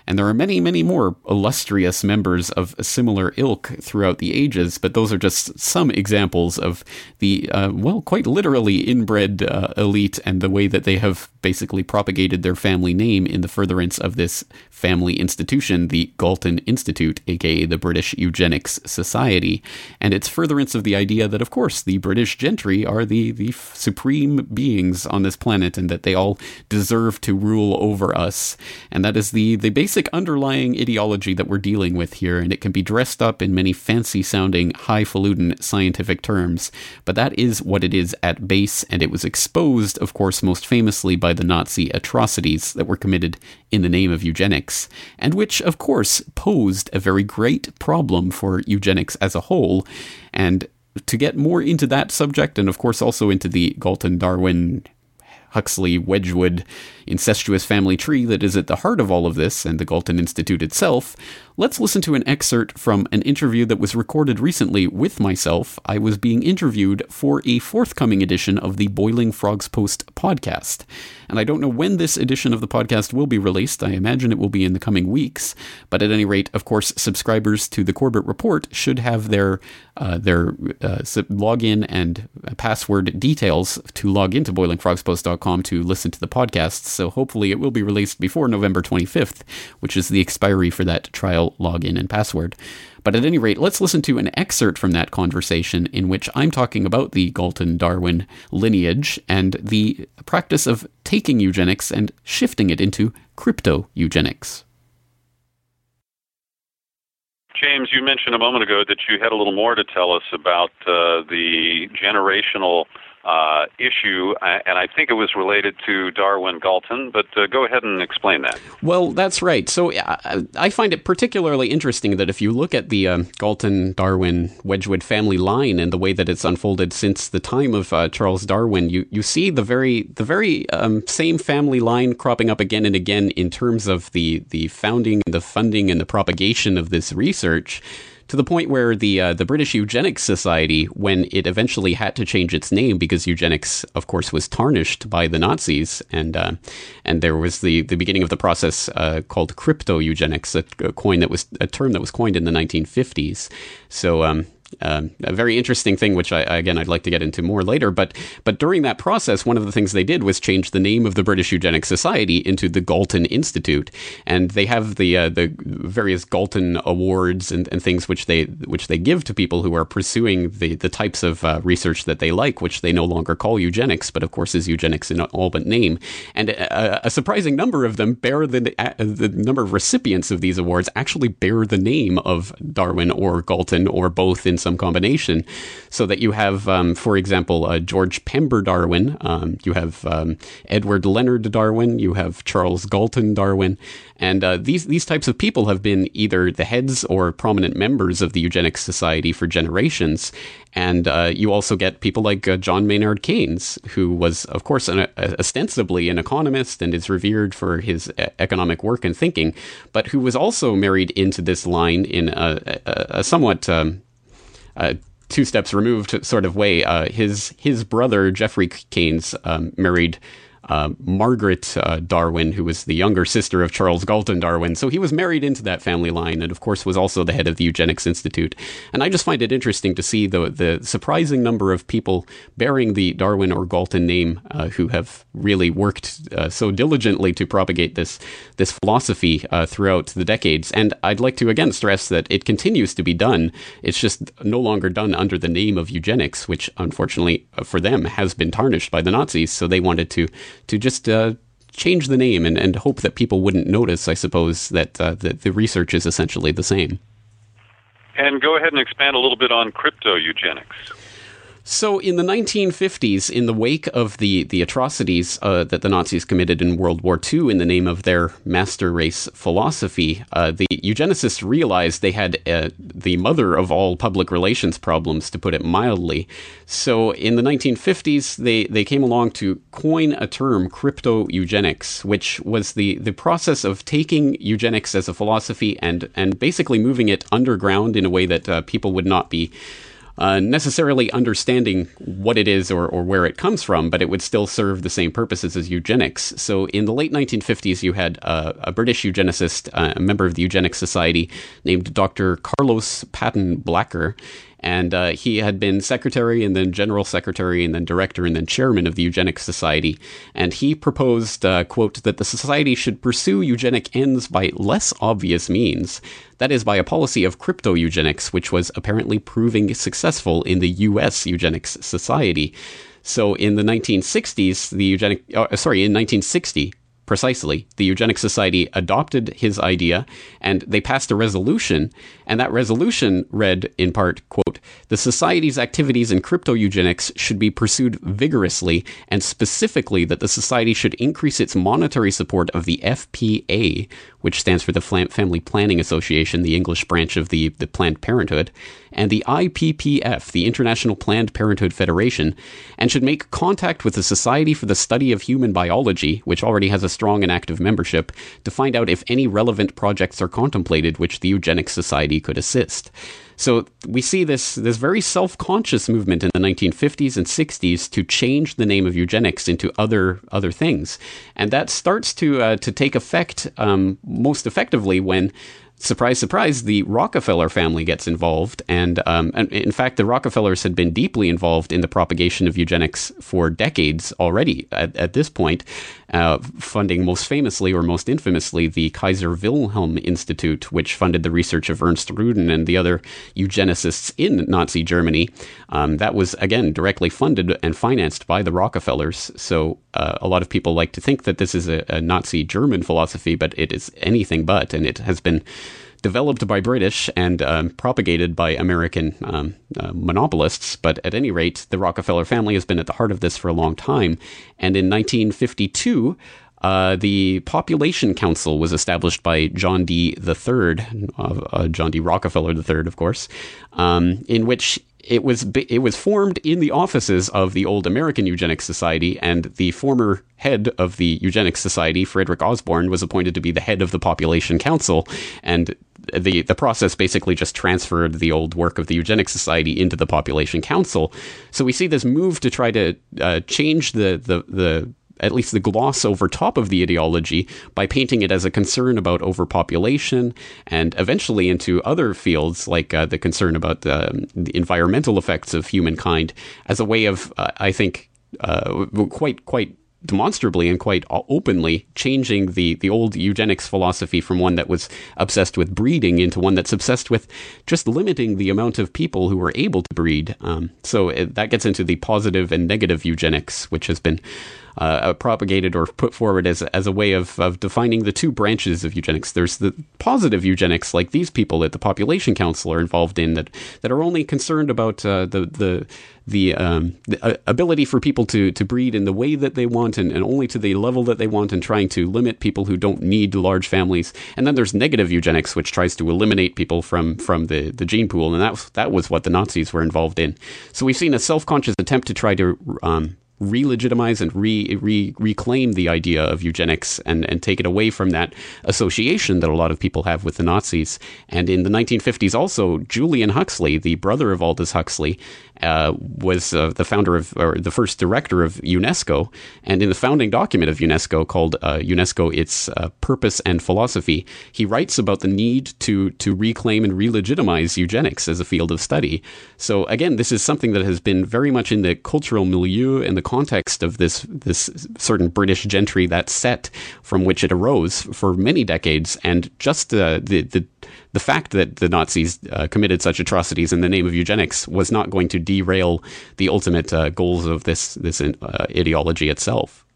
And there are many, many more illustrious members of a similar ilk throughout the ages, but those are just some examples of the, uh, well, quite literally inbred uh, elite and the way that they have basically propagated their family name in the furtherance of this family institution, the Galton Institute, aka the British Eugenics Society. And its furtherance of the idea that, of course, the British gentry are the, the supreme beings on this planet and that they all deserve to rule over us. And that is the, the basic basic underlying ideology that we're dealing with here, and it can be dressed up in many fancy sounding, highfalutin scientific terms, but that is what it is at base, and it was exposed, of course, most famously by the Nazi atrocities that were committed in the name of eugenics, and which, of course, posed a very great problem for eugenics as a whole. And to get more into that subject, and of course also into the Galton Darwin Huxley Wedgwood incestuous family tree that is at the heart of all of this and the Galton Institute itself, let's listen to an excerpt from an interview that was recorded recently with myself. I was being interviewed for a forthcoming edition of the Boiling Frogs Post podcast. And I don't know when this edition of the podcast will be released. I imagine it will be in the coming weeks. But at any rate, of course, subscribers to the Corbett Report should have their uh, their uh, login and password details to log into boilingfrogspost.com to listen to the podcasts so hopefully it will be released before November 25th, which is the expiry for that trial login and password. But at any rate, let's listen to an excerpt from that conversation in which I'm talking about the Galton Darwin lineage and the practice of taking eugenics and shifting it into crypto eugenics. James, you mentioned a moment ago that you had a little more to tell us about uh, the generational uh, issue, uh, and I think it was related to Darwin Galton, but uh, go ahead and explain that. Well, that's right. So uh, I find it particularly interesting that if you look at the um, Galton Darwin Wedgwood family line and the way that it's unfolded since the time of uh, Charles Darwin, you, you see the very the very um, same family line cropping up again and again in terms of the the founding, the funding, and the propagation of this research to the point where the uh, the British Eugenics Society, when it eventually had to change its name because eugenics, of course, was tarnished by the Nazis, and uh, and there was the, the beginning of the process uh, called crypto eugenics, a, a, coin that was a term that was coined in the 1950s. So um, um, a very interesting thing, which I, again I'd like to get into more later. But but during that process, one of the things they did was change the name of the British Eugenics Society into the Galton Institute, and they have the uh, the various Galton awards and, and things which they which they give to people who are pursuing the the types of uh, research that they like, which they no longer call eugenics, but of course is eugenics in all but name. And a, a surprising number of them bear the the number of recipients of these awards actually bear the name of Darwin or Galton or both in some combination, so that you have, um, for example, uh, George Pember Darwin, um, you have um, Edward Leonard Darwin, you have Charles Galton Darwin, and uh, these these types of people have been either the heads or prominent members of the Eugenics Society for generations. And uh, you also get people like uh, John Maynard Keynes, who was, of course, an, ostensibly an economist and is revered for his economic work and thinking, but who was also married into this line in a, a, a somewhat um, two steps removed sort of way. Uh, his his brother Geoffrey Keynes um, married uh, Margaret uh, Darwin, who was the younger sister of Charles Galton Darwin. So he was married into that family line, and of course was also the head of the Eugenics Institute. And I just find it interesting to see the the surprising number of people bearing the Darwin or Galton name uh, who have really worked uh, so diligently to propagate this this philosophy uh, throughout the decades. And I'd like to again stress that it continues to be done. It's just no longer done under the name of eugenics, which unfortunately uh, for them has been tarnished by the Nazis. So they wanted to to just uh, change the name and, and hope that people wouldn't notice, I suppose, that uh, the, the research is essentially the same. And go ahead and expand a little bit on crypto eugenics. So, in the 1950s, in the wake of the, the atrocities uh, that the Nazis committed in World War II in the name of their master race philosophy, uh, the eugenicists realized they had uh, the mother of all public relations problems, to put it mildly. So, in the 1950s, they, they came along to coin a term, crypto eugenics, which was the, the process of taking eugenics as a philosophy and, and basically moving it underground in a way that uh, people would not be uh, necessarily understanding what it is or, or where it comes from, but it would still serve the same purposes as eugenics. So in the late 1950s, you had uh, a British eugenicist, uh, a member of the Eugenics Society, named Dr. Carlos Paton Blacker, and uh, he had been secretary and then general secretary and then director and then chairman of the Eugenics Society. And he proposed, uh, quote, that the society should pursue eugenic ends by less obvious means. That is, by a policy of crypto eugenics, which was apparently proving successful in the U.S. Eugenics Society. So in the 1960s, the eugenic, uh, sorry, in 1960, Precisely. The Eugenics Society adopted his idea and they passed a resolution. And that resolution read, in part, quote, the Society's activities in crypto eugenics should be pursued vigorously, and specifically that the Society should increase its monetary support of the FPA, which stands for the Family Planning Association, the English branch of the, the Planned Parenthood, and the IPPF, the International Planned Parenthood Federation, and should make contact with the Society for the Study of Human Biology, which already has a strong and active membership, to find out if any relevant projects are contemplated which the Eugenics Society could assist. So we see this this very self-conscious movement in the 1950s and 60s to change the name of eugenics into other other things, and that starts to uh, to take effect um, most effectively when surprise, surprise, the Rockefeller family gets involved. And, um, and, in fact, the Rockefellers had been deeply involved in the propagation of eugenics for decades already at, at this point, uh, funding most famously or most infamously the Kaiser Wilhelm Institute, which funded the research of Ernst Rudin and the other eugenicists in Nazi Germany. Um, that was, again, directly funded and financed by the Rockefellers. So uh, a lot of people like to think that this is a, a Nazi German philosophy, but it is anything but, and it has been developed by British and um, propagated by American um, uh, monopolists. But at any rate, the Rockefeller family has been at the heart of this for a long time. And in 1952, uh, the Population Council was established by John D. III, uh, uh, John D. Rockefeller III, of course, um, in which it was it was formed in the offices of the old American Eugenics Society, and the former head of the Eugenics Society, Frederick Osborn, was appointed to be the head of the Population Council, and the the process basically just transferred the old work of the Eugenics Society into the Population Council. So we see this move to try to uh, change the the the at least the gloss over top of the ideology by painting it as a concern about overpopulation and eventually into other fields like uh, the concern about the, the, environmental effects of humankind as a way of, uh, I think, uh, quite quite demonstrably and quite openly changing the, the old eugenics philosophy from one that was obsessed with breeding into one that's obsessed with just limiting the amount of people who were able to breed. Um, so it, that gets into the positive and negative eugenics, which has been uh, propagated or put forward as as a way of of defining the two branches of eugenics. There's the positive eugenics, like these people that the population council are involved in, that that are only concerned about uh, the the the, um, the uh, ability for people to, to breed in the way that they want and, and only to the level that they want and trying to limit people who don't need large families. And then there's negative eugenics, which tries to eliminate people from, from the, the gene pool. And that, that was what the Nazis were involved in. So we've seen a self conscious attempt to try to um, re-legitimize and re, re, reclaim the idea of eugenics and, and take it away from that association that a lot of people have with the Nazis. And in the 1950s, also, Julian Huxley, the brother of Aldous Huxley, uh, was uh, the founder of, or the first director of UNESCO. And in the founding document of UNESCO called uh, UNESCO, its uh, purpose and philosophy, he writes about the need to, to reclaim and re-legitimize eugenics as a field of study. So again, this is something that has been very much in the cultural milieu and the context of this, this certain British gentry, that set from which it arose for many decades. And just uh, the, the the fact that the Nazis uh, committed such atrocities in the name of eugenics was not going to derail the ultimate uh, goals of this this uh, ideology itself.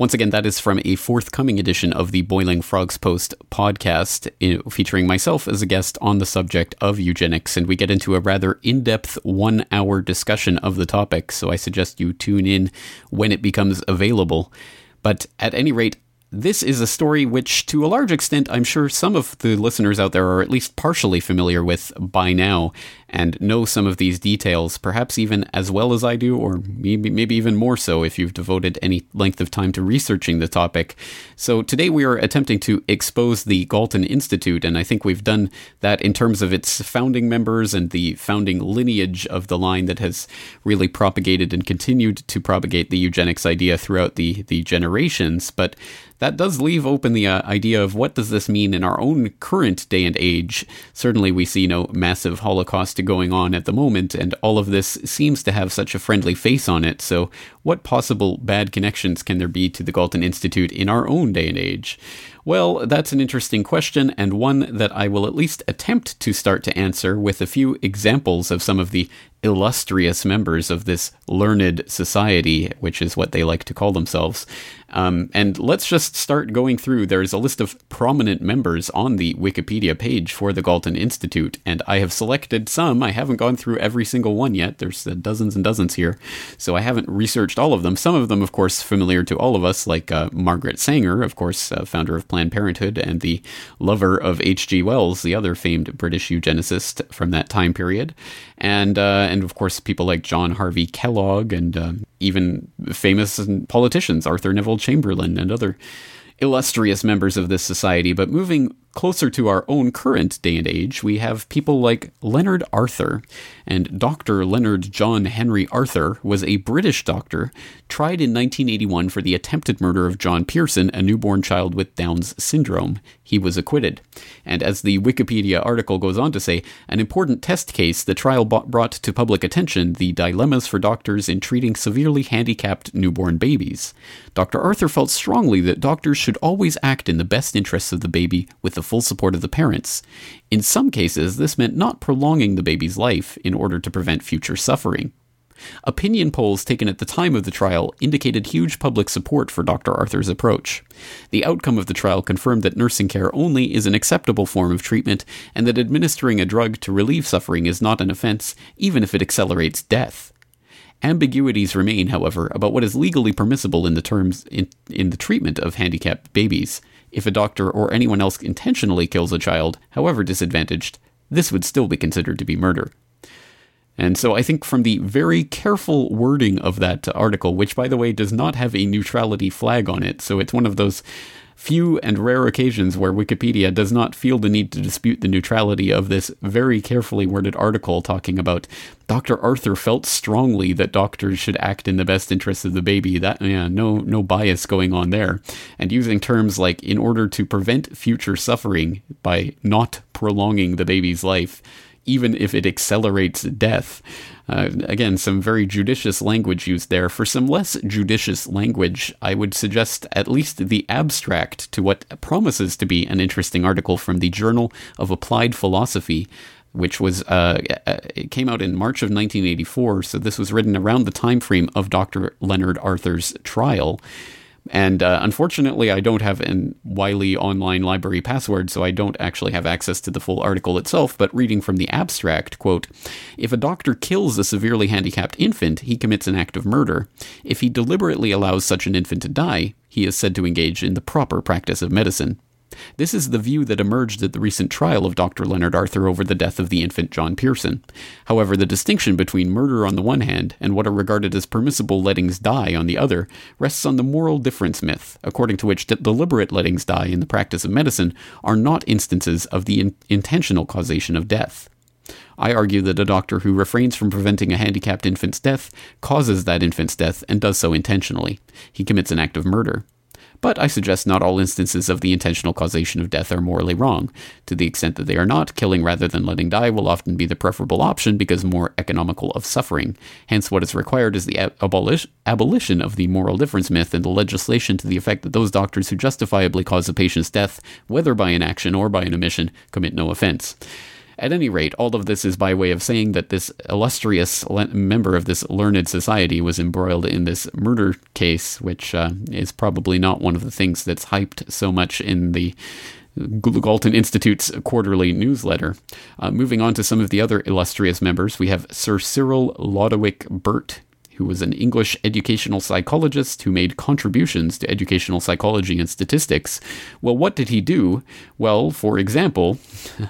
Once again, that is from a forthcoming edition of the Boiling Frogs Post podcast, featuring myself as a guest on the subject of eugenics. And we get into a rather in depth one hour discussion of the topic. So I suggest you tune in when it becomes available. But at any rate, this is a story which, to a large extent, I'm sure some of the listeners out there are at least partially familiar with by now and know some of these details, perhaps even as well as I do, or maybe, maybe even more so if you've devoted any length of time to researching the topic. So today we are attempting to expose the Galton Institute, and I think we've done that in terms of its founding members and the founding lineage of the line that has really propagated and continued to propagate the eugenics idea throughout the, the generations. But that does leave open the uh, idea of what does this mean in our own current day and age. Certainly, we see no massive Holocaust going on at the moment, and all of this seems to have such a friendly face on it. So, what possible bad connections can there be to the Galton Institute in our own day and age? Well, that's an interesting question, and one that I will at least attempt to start to answer with a few examples of some of the illustrious members of this learned society, which is what they like to call themselves. Um, and let's just start going through. There's a list of prominent members on the Wikipedia page for the Galton Institute, and I have selected some. I haven't gone through every single one yet. There's uh, dozens and dozens here, so I haven't researched all of them. Some of them, of course, familiar to all of us, like uh, Margaret Sanger, of course, uh, founder of Planned Parenthood and the lover of H.G. Wells, the other famed British eugenicist from that time period, and uh, and of course people like John Harvey Kellogg and um, even famous politicians, Arthur Neville Chamberlain and other illustrious members of this society. But moving closer to our own current day and age, we have people like Leonard Arthur. And Dr. Leonard John Henry Arthur was a British doctor tried in 1981 for the attempted murder of John Pearson, a newborn child with Down's syndrome. He was acquitted. And as the Wikipedia article goes on to say, an important test case, the trial brought to public attention the dilemmas for doctors in treating severely handicapped newborn babies. Dr. Arthur felt strongly that doctors should always act in the best interests of the baby with the full support of the parents. In some cases, this meant not prolonging the baby's life in order to prevent future suffering. Opinion polls taken at the time of the trial indicated huge public support for Dr. Arthur's approach. The outcome of the trial confirmed that nursing care only is an acceptable form of treatment and that administering a drug to relieve suffering is not an offense, even if it accelerates death. Ambiguities remain, however, about what is legally permissible in the terms in, in the treatment of handicapped babies. If a doctor or anyone else intentionally kills a child, however disadvantaged, this would still be considered to be murder. And so I think from the very careful wording of that article, which by the way does not have a neutrality flag on it, so it's one of those few and rare occasions where Wikipedia does not feel the need to dispute the neutrality of this very carefully worded article talking about Dr. Arthur felt strongly that doctors should act in the best interests of the baby. That yeah, no no bias going on there. And using terms like in order to prevent future suffering by not prolonging the baby's life even if it accelerates death. Uh, again, some very judicious language used there. For some less judicious language, I would suggest at least the abstract to what promises to be an interesting article from the Journal of Applied Philosophy which was uh, uh, it came out in March of 1984. So this was written around the time frame of Dr. Leonard Arthur's trial. And uh, unfortunately, I don't have an Wiley online library password, so I don't actually have access to the full article itself. But reading from the abstract, quote, if a doctor kills a severely handicapped infant, he commits an act of murder. If he deliberately allows such an infant to die, he is said to engage in the proper practice of medicine. This is the view that emerged at the recent trial of Dr. Leonard Arthur over the death of the infant John Pearson. However, the distinction between murder on the one hand and what are regarded as permissible lettings die on the other rests on the moral difference myth, according to which deliberate lettings die in the practice of medicine are not instances of the in- intentional causation of death. I argue that a doctor who refrains from preventing a handicapped infant's death causes that infant's death and does so intentionally. He commits an act of murder. But I suggest not all instances of the intentional causation of death are morally wrong. To the extent that they are not, killing rather than letting die will often be the preferable option because more economical of suffering. Hence, what is required is the abolish- abolition of the moral difference myth and the legislation to the effect that those doctors who justifiably cause a patient's death, whether by inaction or by an omission, commit no offense. At any rate, all of this is by way of saying that this illustrious le- member of this learned society was embroiled in this murder case, which uh, is probably not one of the things that's hyped so much in the Galton Institute's quarterly newsletter. Uh, moving on to some of the other illustrious members, we have Sir Cyril Lodowic Burt, who was an English educational psychologist who made contributions to educational psychology and statistics. Well, what did he do? Well, for example, [LAUGHS]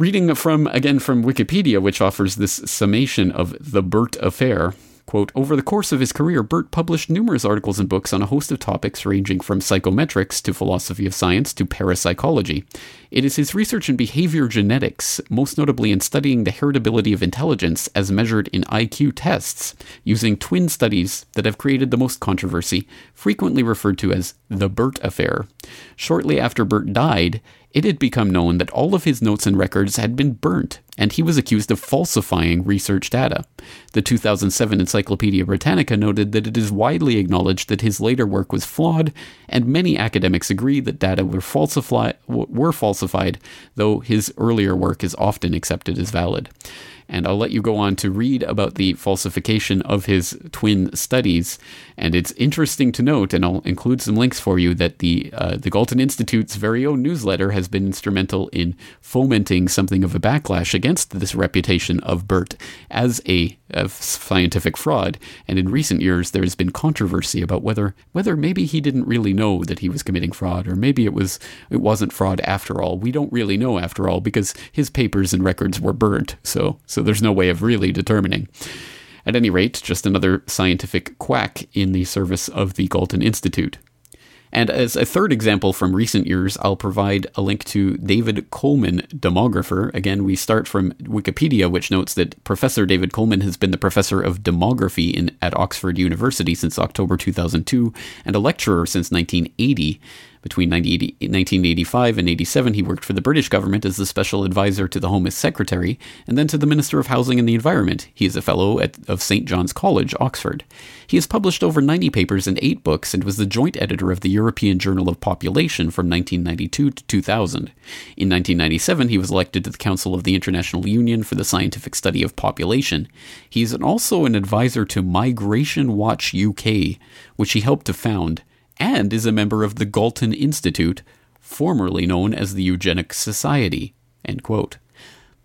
Reading from, again, from Wikipedia, which offers this summation of the Burt affair. Quote, over the course of his career, Burt published numerous articles and books on a host of topics ranging from psychometrics to philosophy of science to parapsychology. It is his research in behavior genetics, most notably in studying the heritability of intelligence as measured in IQ tests, using twin studies that have created the most controversy, frequently referred to as the Burt affair. Shortly after Burt died, it had become known that all of his notes and records had been burnt, and he was accused of falsifying research data. The 2007 Encyclopedia Britannica noted that it is widely acknowledged that his later work was flawed, and many academics agree that data were, were falsified, though his earlier work is often accepted as valid and I'll let you go on to read about the falsification of his twin studies. And it's interesting to note, and I'll include some links for you, that the uh, the Galton Institute's very own newsletter has been instrumental in fomenting something of a backlash against this reputation of Burt as a of scientific fraud. And in recent years, there has been controversy about whether whether maybe he didn't really know that he was committing fraud, or maybe it was it wasn't fraud after all. We don't really know after all because his papers and records were burnt. So so there's no way of really determining. At any rate, just another scientific quack in the service of the Galton Institute. And as a third example from recent years, I'll provide a link to David Coleman, demographer. Again, we start from Wikipedia, which notes that Professor David Coleman has been the professor of demography in, at Oxford University since October 2002 and a lecturer since 1980. Between 1985 and 87, he worked for the British government as the special advisor to the Home Secretary and then to the Minister of Housing and the Environment. He is a fellow at, of St. John's College, Oxford. He has published over 90 papers and eight books and was the joint editor of the European Journal of Population from 1992 to 2000. In 1997, he was elected to the Council of the International Union for the Scientific Study of Population. He is also an advisor to Migration Watch UK, which he helped to found and is a member of the Galton Institute, formerly known as the Eugenics Society.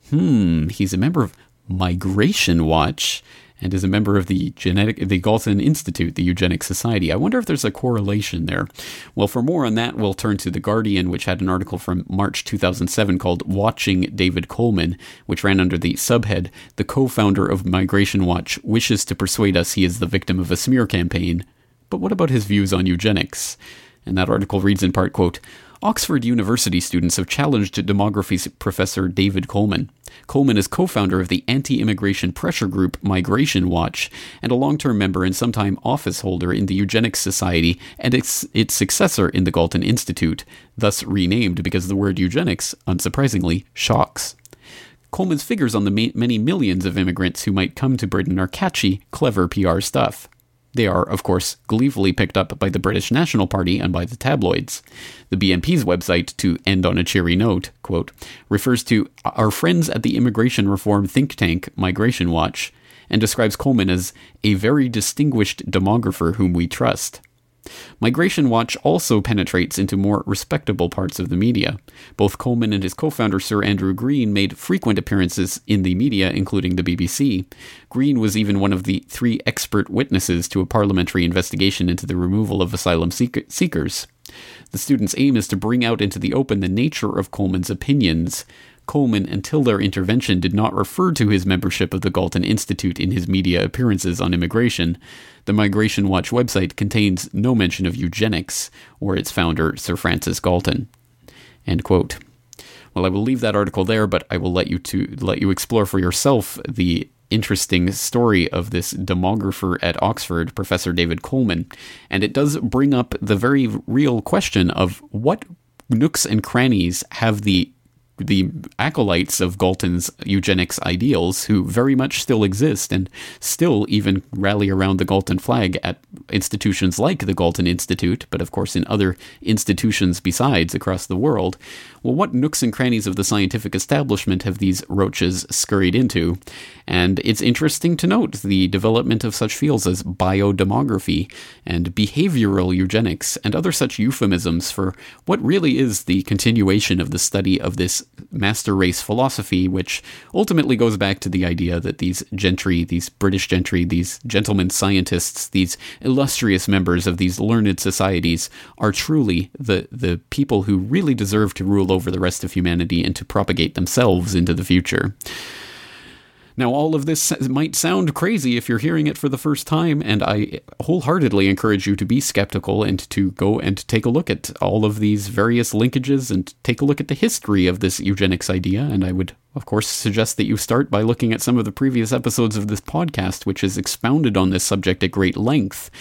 Hmm, he's a member of Migration Watch and is a member of the genetic the Galton Institute, the Eugenics Society. I wonder if there's a correlation there. Well, for more on that, we'll turn to The Guardian, which had an article from March 2007 called Watching David Coleman, which ran under the subhead The co-founder of Migration Watch wishes to persuade us he is the victim of a smear campaign. But what about his views on eugenics? And that article reads in part, quote, Oxford University students have challenged demography professor David Coleman. Coleman is co founder of the anti immigration pressure group Migration Watch and a long term member and sometime office holder in the Eugenics Society and its, its successor in the Galton Institute, thus renamed because the word eugenics, unsurprisingly, shocks. Coleman's figures on the ma- many millions of immigrants who might come to Britain are catchy, clever PR stuff. They are, of course, gleefully picked up by the British National Party and by the tabloids. The BNP's website, to end on a cheery note, quote, refers to our friends at the immigration reform think tank Migration Watch and describes Coleman as a very distinguished demographer whom we trust. Migration Watch also penetrates into more respectable parts of the media. Both Coleman and his co founder, Sir Andrew Green, made frequent appearances in the media, including the BBC. Green was even one of the three expert witnesses to a parliamentary investigation into the removal of asylum seek- seekers. The student's aim is to bring out into the open the nature of Coleman's opinions, Coleman, until their intervention, did not refer to his membership of the Galton Institute in his media appearances on immigration. The Migration Watch website contains no mention of eugenics or its founder, Sir Francis Galton. Well, I will leave that article there, but I will let you to let you explore for yourself the interesting story of this demographer at Oxford, Professor David Coleman, and it does bring up the very real question of what nooks and crannies have the the acolytes of Galton's eugenics ideals, who very much still exist and still even rally around the Galton flag at institutions like the Galton Institute, but of course in other institutions besides across the world. Well, what nooks and crannies of the scientific establishment have these roaches scurried into? And it's interesting to note the development of such fields as biodemography and behavioral eugenics and other such euphemisms for what really is the continuation of the study of this master race philosophy, which ultimately goes back to the idea that these gentry, these British gentry, these gentlemen scientists, these illustrious members of these learned societies are truly the, the people who really deserve to rule over the rest of humanity and to propagate themselves into the future. Now, all of this might sound crazy if you're hearing it for the first time, and I wholeheartedly encourage you to be skeptical and to go and take a look at all of these various linkages and take a look at the history of this eugenics idea. And I would, of course, suggest that you start by looking at some of the previous episodes of this podcast, which has expounded on this subject at great length.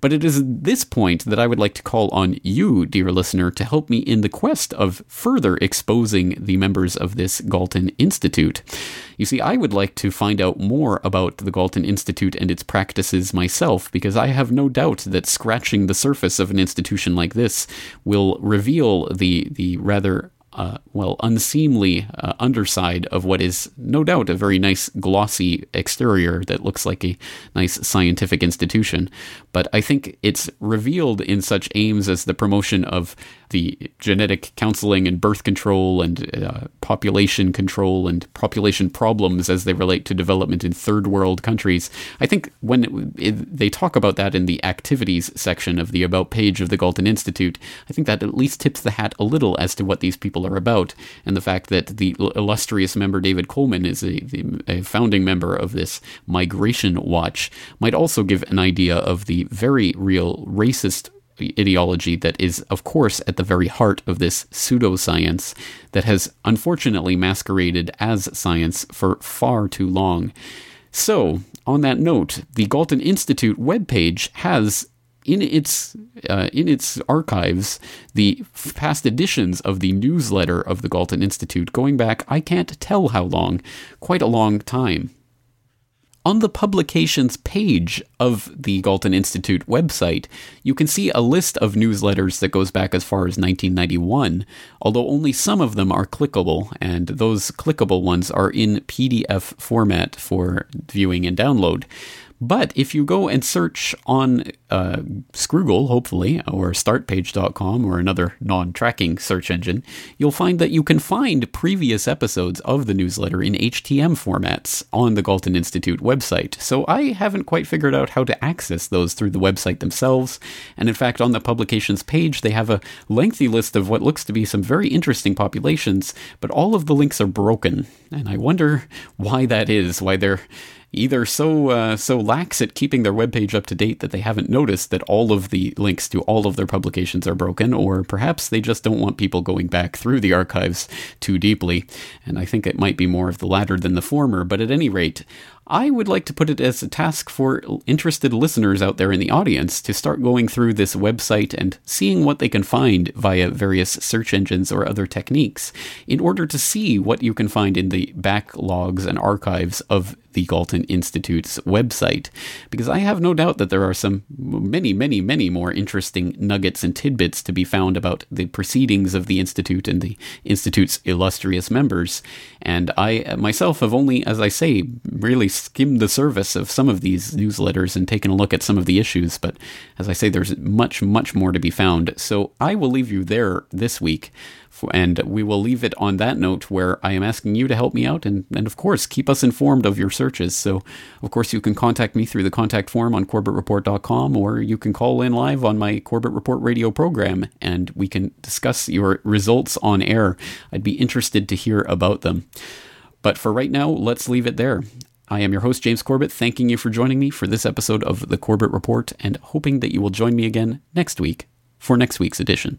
But it is at this point that I would like to call on you, dear listener, to help me in the quest of further exposing the members of this Galton Institute. You see, I would like to find out more about the Galton Institute and its practices myself, because I have no doubt that scratching the surface of an institution like this will reveal the, the rather uh, well, unseemly uh, underside of what is no doubt a very nice glossy exterior that looks like a nice scientific institution. But I think it's revealed in such aims as the promotion of the genetic counseling and birth control and uh, population control and population problems as they relate to development in third world countries. I think when it, it, they talk about that in the activities section of the About page of the Galton Institute, I think that at least tips the hat a little as to what these people are about and the fact that the illustrious member David Coleman is a, a founding member of this Migration Watch might also give an idea of the very real racist ideology that is, of course, at the very heart of this pseudoscience that has unfortunately masqueraded as science for far too long. So, on that note, the Galton Institute webpage has in its uh, in its archives the past editions of the newsletter of the Galton Institute going back I can't tell how long, quite a long time. On the publications page of the Galton Institute website, you can see a list of newsletters that goes back as far as 1991, although only some of them are clickable, and those clickable ones are in PDF format for viewing and download. But if you go and search on uh, Scroogle, hopefully, or startpage.com or another non tracking search engine, you'll find that you can find previous episodes of the newsletter in HTML formats on the Galton Institute website. So I haven't quite figured out how to access those through the website themselves. And in fact, on the publications page, they have a lengthy list of what looks to be some very interesting populations, but all of the links are broken. And I wonder why that is, why they're either so uh, so lax at keeping their webpage up to date that they haven't noticed that all of the links to all of their publications are broken, or perhaps they just don't want people going back through the archives too deeply. And I think it might be more of the latter than the former. But at any rate, I would like to put it as a task for interested listeners out there in the audience to start going through this website and seeing what they can find via various search engines or other techniques in order to see what you can find in the backlogs and archives of the Galton Institute's website, because I have no doubt that there are some many, many, many more interesting nuggets and tidbits to be found about the proceedings of the Institute and the Institute's illustrious members. And I myself have only, as I say, really skimmed the surface of some of these newsletters and taken a look at some of the issues, but as I say, there's much, much more to be found. So I will leave you there this week. And we will leave it on that note where I am asking you to help me out and, and, of course, keep us informed of your searches. So, of course, you can contact me through the contact form on CorbettReport.com or you can call in live on my Corbett Report radio program and we can discuss your results on air. I'd be interested to hear about them. But for right now, let's leave it there. I am your host, James Corbett, thanking you for joining me for this episode of the Corbett Report and hoping that you will join me again next week for next week's edition.